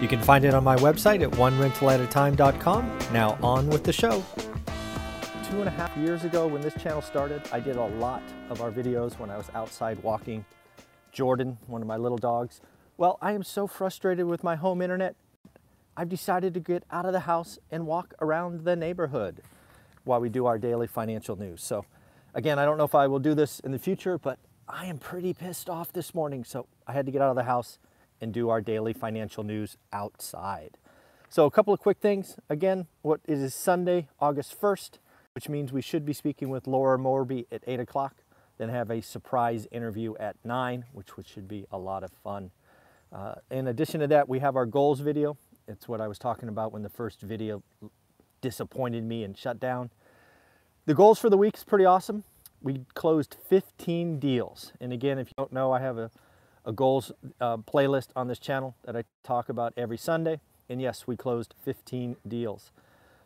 You can find it on my website at onerentalatatime.com. Now, on with the show. Two and a half years ago, when this channel started, I did a lot of our videos when I was outside walking Jordan, one of my little dogs. Well, I am so frustrated with my home internet. I've decided to get out of the house and walk around the neighborhood while we do our daily financial news. So, again, I don't know if I will do this in the future, but I am pretty pissed off this morning. So, I had to get out of the house and do our daily financial news outside. So, a couple of quick things. Again, what it is Sunday, August 1st, which means we should be speaking with Laura Morby at 8 o'clock, then have a surprise interview at 9, which, which should be a lot of fun. Uh, in addition to that, we have our goals video. It's what I was talking about when the first video disappointed me and shut down. The goals for the week is pretty awesome. We closed 15 deals. And again, if you don't know, I have a a goals uh, playlist on this channel that I talk about every Sunday. And yes, we closed 15 deals.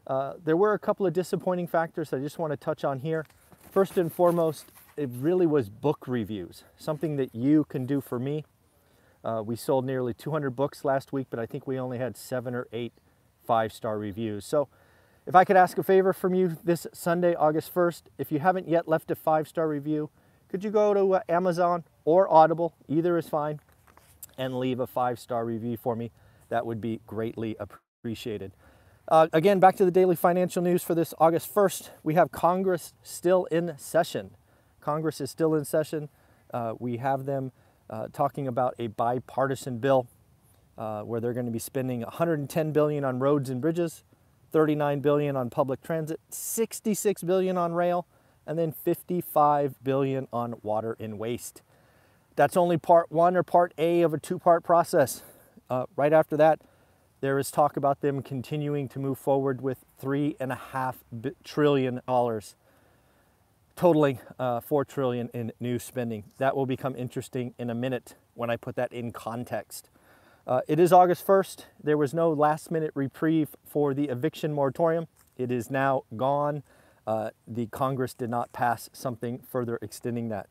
Uh, there were a couple of disappointing factors I just want to touch on here. First and foremost, it really was book reviews, something that you can do for me. Uh, we sold nearly 200 books last week, but I think we only had seven or eight five star reviews. So, if I could ask a favor from you this Sunday, August 1st, if you haven't yet left a five star review, could you go to uh, Amazon or Audible, either is fine, and leave a five star review for me? That would be greatly appreciated. Uh, again, back to the daily financial news for this August 1st. We have Congress still in session. Congress is still in session. Uh, we have them uh, talking about a bipartisan bill uh, where they're going to be spending 110 billion on roads and bridges, 39 billion on public transit, 66 billion on rail, and then 55 billion on water and waste. That's only part one or part A of a two-part process. Uh, right after that, there is talk about them continuing to move forward with three and a half trillion dollars, totaling uh, four trillion in new spending. That will become interesting in a minute when I put that in context. Uh, it is August 1st. There was no last minute reprieve for the eviction moratorium. It is now gone uh, the Congress did not pass something further extending that.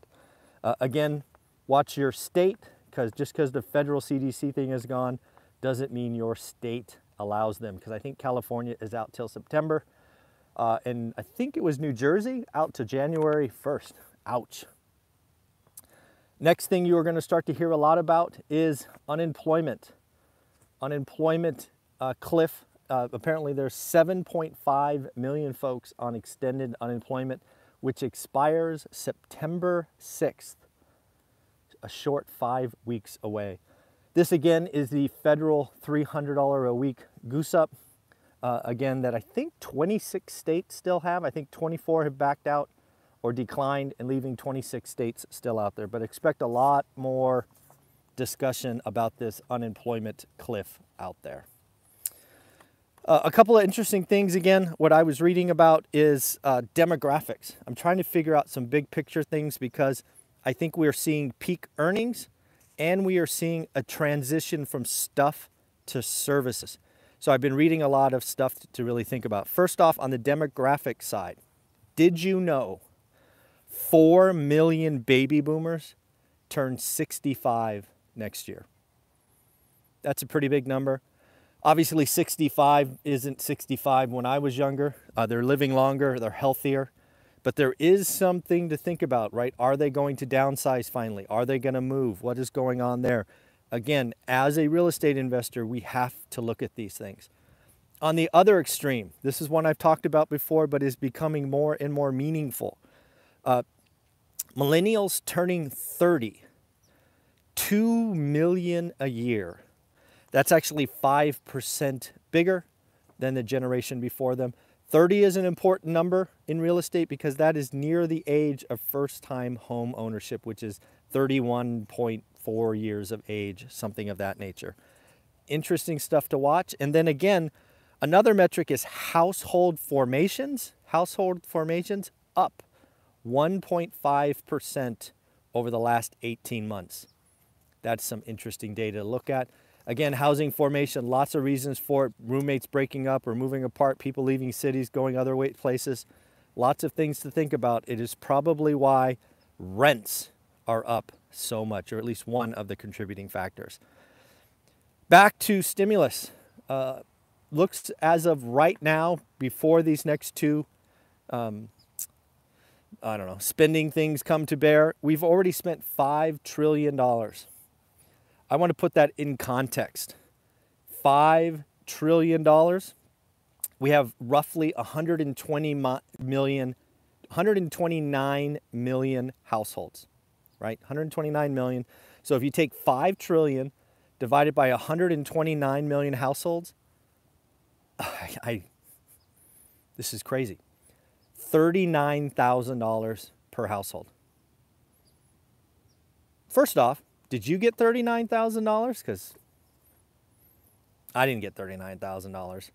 Uh, again, watch your state because just because the federal CDC thing is gone doesn't mean your state allows them because I think California is out till September. Uh, and I think it was New Jersey out to January 1st. Ouch. Next thing you are going to start to hear a lot about is unemployment. Unemployment uh, cliff uh, apparently there's 7.5 million folks on extended unemployment, which expires September 6th, a short five weeks away. This again is the federal $300 a week goose up. Uh, again, that I think 26 states still have. I think 24 have backed out or declined and leaving 26 states still out there. But expect a lot more discussion about this unemployment cliff out there. Uh, a couple of interesting things again, what I was reading about is uh, demographics. I'm trying to figure out some big picture things because I think we are seeing peak earnings and we are seeing a transition from stuff to services. So I've been reading a lot of stuff to really think about. First off, on the demographic side, did you know 4 million baby boomers turn 65 next year? That's a pretty big number. Obviously, 65 isn't 65 when I was younger. Uh, they're living longer, they're healthier. But there is something to think about, right? Are they going to downsize finally? Are they going to move? What is going on there? Again, as a real estate investor, we have to look at these things. On the other extreme, this is one I've talked about before, but is becoming more and more meaningful. Uh, millennials turning 30, 2 million a year that's actually 5% bigger than the generation before them. 30 is an important number in real estate because that is near the age of first time home ownership, which is 31.4 years of age, something of that nature. Interesting stuff to watch. And then again, Another metric is household formations. Household formations up 1.5% over the last 18 months. That's some interesting data to look at. Again, housing formation, lots of reasons for it. Roommates breaking up or moving apart, people leaving cities, going other places. Lots of things to think about. It is probably why rents are up so much, or at least one of the contributing factors. Back to stimulus. Uh, looks as of right now, before these next two, um, I don't know, spending things come to bear, we've already spent $5 trillion. I want to put that in context. $5 trillion. We have roughly 120 million, 129 million households, right? 129 million. So if you take 5 trillion divided by 129 million households, I, I this is crazy. $39,000 per household. First off, did you get $39,000? Because I didn't get $39,000.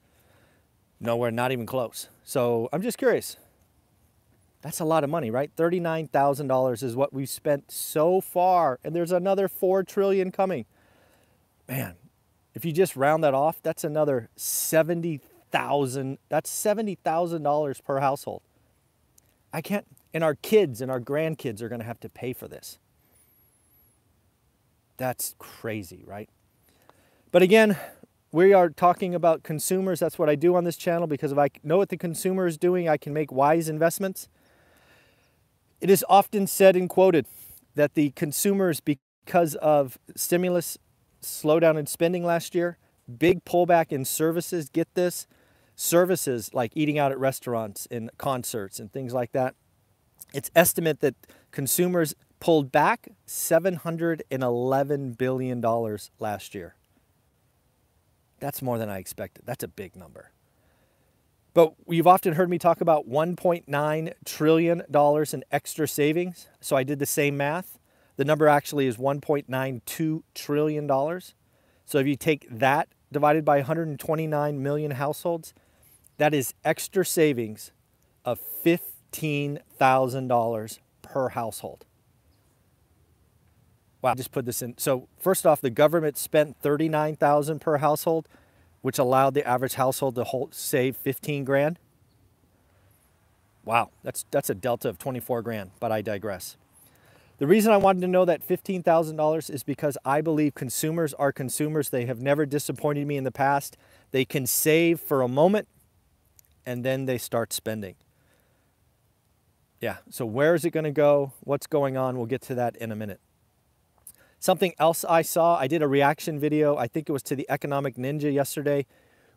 Nowhere, not even close. So I'm just curious. That's a lot of money, right? $39,000 is what we've spent so far, and there's another 4 trillion coming. Man, if you just round that off, that's another 70,000. That's $70,000 per household. I can't and our kids and our grandkids are going to have to pay for this. That's crazy, right? But again, we are talking about consumers. That's what I do on this channel because if I know what the consumer is doing, I can make wise investments. It is often said and quoted that the consumers, because of stimulus slowdown in spending last year, big pullback in services, get this, services like eating out at restaurants and concerts and things like that. It's estimate that consumers pulled back $711 billion last year. That's more than I expected. That's a big number. But you've often heard me talk about $1.9 trillion in extra savings. So I did the same math. The number actually is $1.92 trillion. So if you take that divided by 129 million households, that is extra savings of $15,000 per household. Wow, just put this in. So first off, the government spent 39,000 per household, which allowed the average household to hold, save 15 grand. Wow, that's that's a delta of 24 grand, but I digress. The reason I wanted to know that $15,000 is because I believe consumers are consumers. They have never disappointed me in the past. They can save for a moment and then they start spending. Yeah, so where is it going to go? What's going on? We'll get to that in a minute. Something else I saw, I did a reaction video, I think it was to the Economic Ninja yesterday,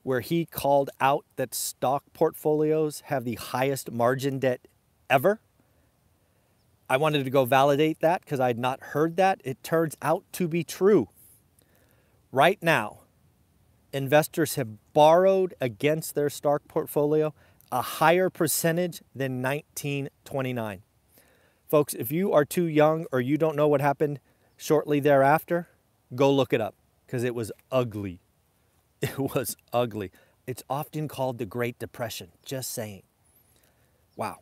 where he called out that stock portfolios have the highest margin debt ever. I wanted to go validate that because I had not heard that. It turns out to be true. Right now, investors have borrowed against their stock portfolio a higher percentage than 1929. Folks, if you are too young or you don't know what happened shortly thereafter, go look it up because it was ugly. It was ugly. It's often called the Great Depression, just saying. Wow.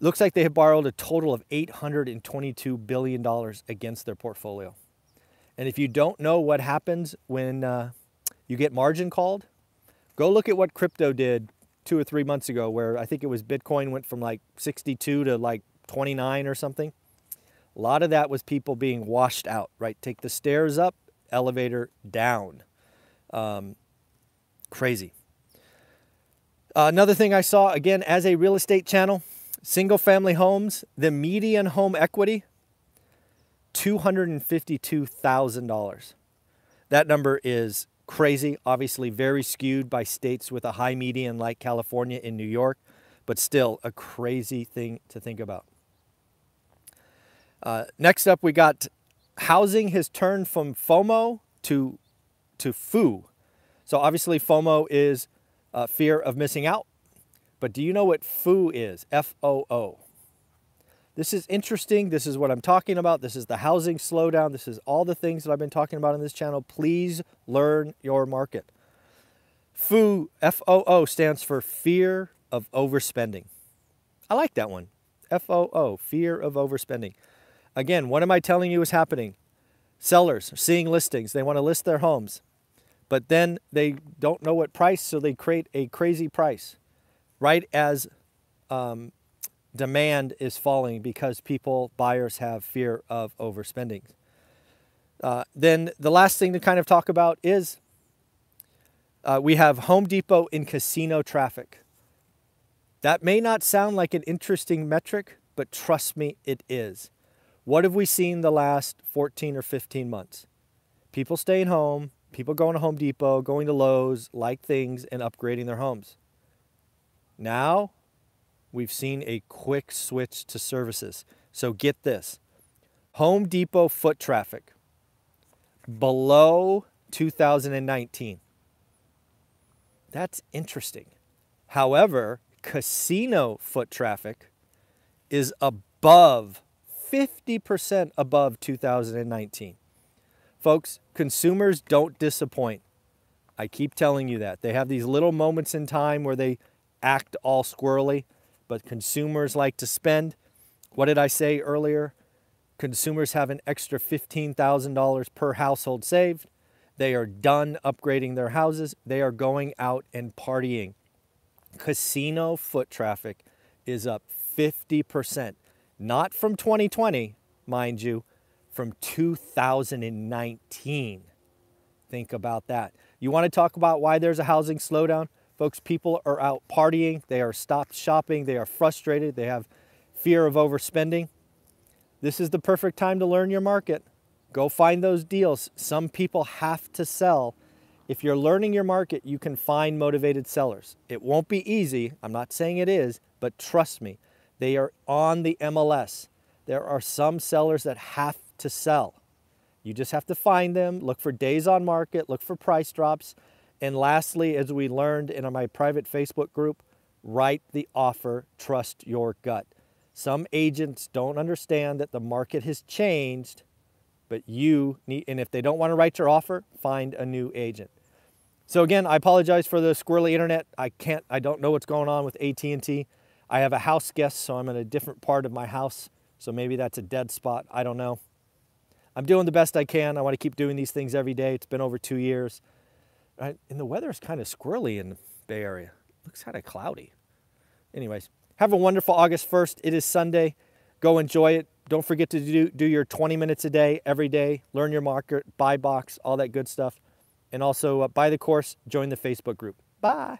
Looks like they have borrowed a total of $822 billion against their portfolio. And if you don't know what happens when uh, you get margin called, go look at what crypto did two or three months ago, where I think it was Bitcoin went from like 62 to like 29 or something. A lot of that was people being washed out, right? Take the stairs up, elevator down. Um, crazy. Uh, another thing I saw, again, as a real estate channel, single family homes, the median home equity, $252,000. That number is crazy, obviously very skewed by states with a high median like California and New York, but still a crazy thing to think about. Uh, next up, we got housing has turned from FOMO to, to FOO. So obviously FOMO is uh, fear of missing out. But do you know what FOO is? F-O-O. This is interesting. This is what I'm talking about. This is the housing slowdown. This is all the things that I've been talking about on this channel. Please learn your market. FOO, F O O, stands for fear of overspending. I like that one. F O O, fear of overspending. Again, what am I telling you is happening? Sellers are seeing listings, they want to list their homes, but then they don't know what price, so they create a crazy price right as um, demand is falling because people, buyers, have fear of overspending. Uh, then the last thing to kind of talk about is uh, we have Home Depot in casino traffic. That may not sound like an interesting metric, but trust me, it is. What have we seen the last 14 or 15 months? People staying home, people going to Home Depot, going to Lowe's, like things, and upgrading their homes. Now, we've seen a quick switch to services. So get this Home Depot foot traffic below 2019. That's interesting. However, casino foot traffic is above 50% above 2019. Folks, consumers don't disappoint. I keep telling you that. They have these little moments in time where they act all squirrely, but consumers like to spend. What did I say earlier? Consumers have an extra $15,000 per household saved. They are done upgrading their houses. They are going out and partying. Casino foot traffic is up 50%, not from 2020, mind you, from 2019. Think about that. You want to talk about why there's a housing slowdown? Folks, people are out partying, they are stopped shopping, they are frustrated, they have fear of overspending. This is the perfect time to learn your market. Go find those deals. Some people have to sell. If you're learning your market, you can find motivated sellers. It won't be easy. I'm not saying it is, but trust me, they are on the MLS. There are some sellers that have to sell. You just have to find them, look for days on market, look for price drops, and lastly, as we learned in my private Facebook group, write the offer, trust your gut. Some agents don't understand that the market has changed, but you need, and if they don't want to write your offer, find a new agent. So again, I apologize for the squirrely internet. I can't, I don't know what's going on with AT&T. I have a house guest, so I'm in a different part of my house. So maybe that's a dead spot. I don't know. I'm doing the best I can. I want to keep doing these things every day. It's been over two years. And the weather is kind of squirrely in the Bay Area. It looks kind of cloudy. Anyways, have a wonderful August 1st. It is Sunday. Go enjoy it. Don't forget to do, do your 20 minutes a day, every day. Learn your market, buy box, all that good stuff. And also uh, buy the course, join the Facebook group. Bye.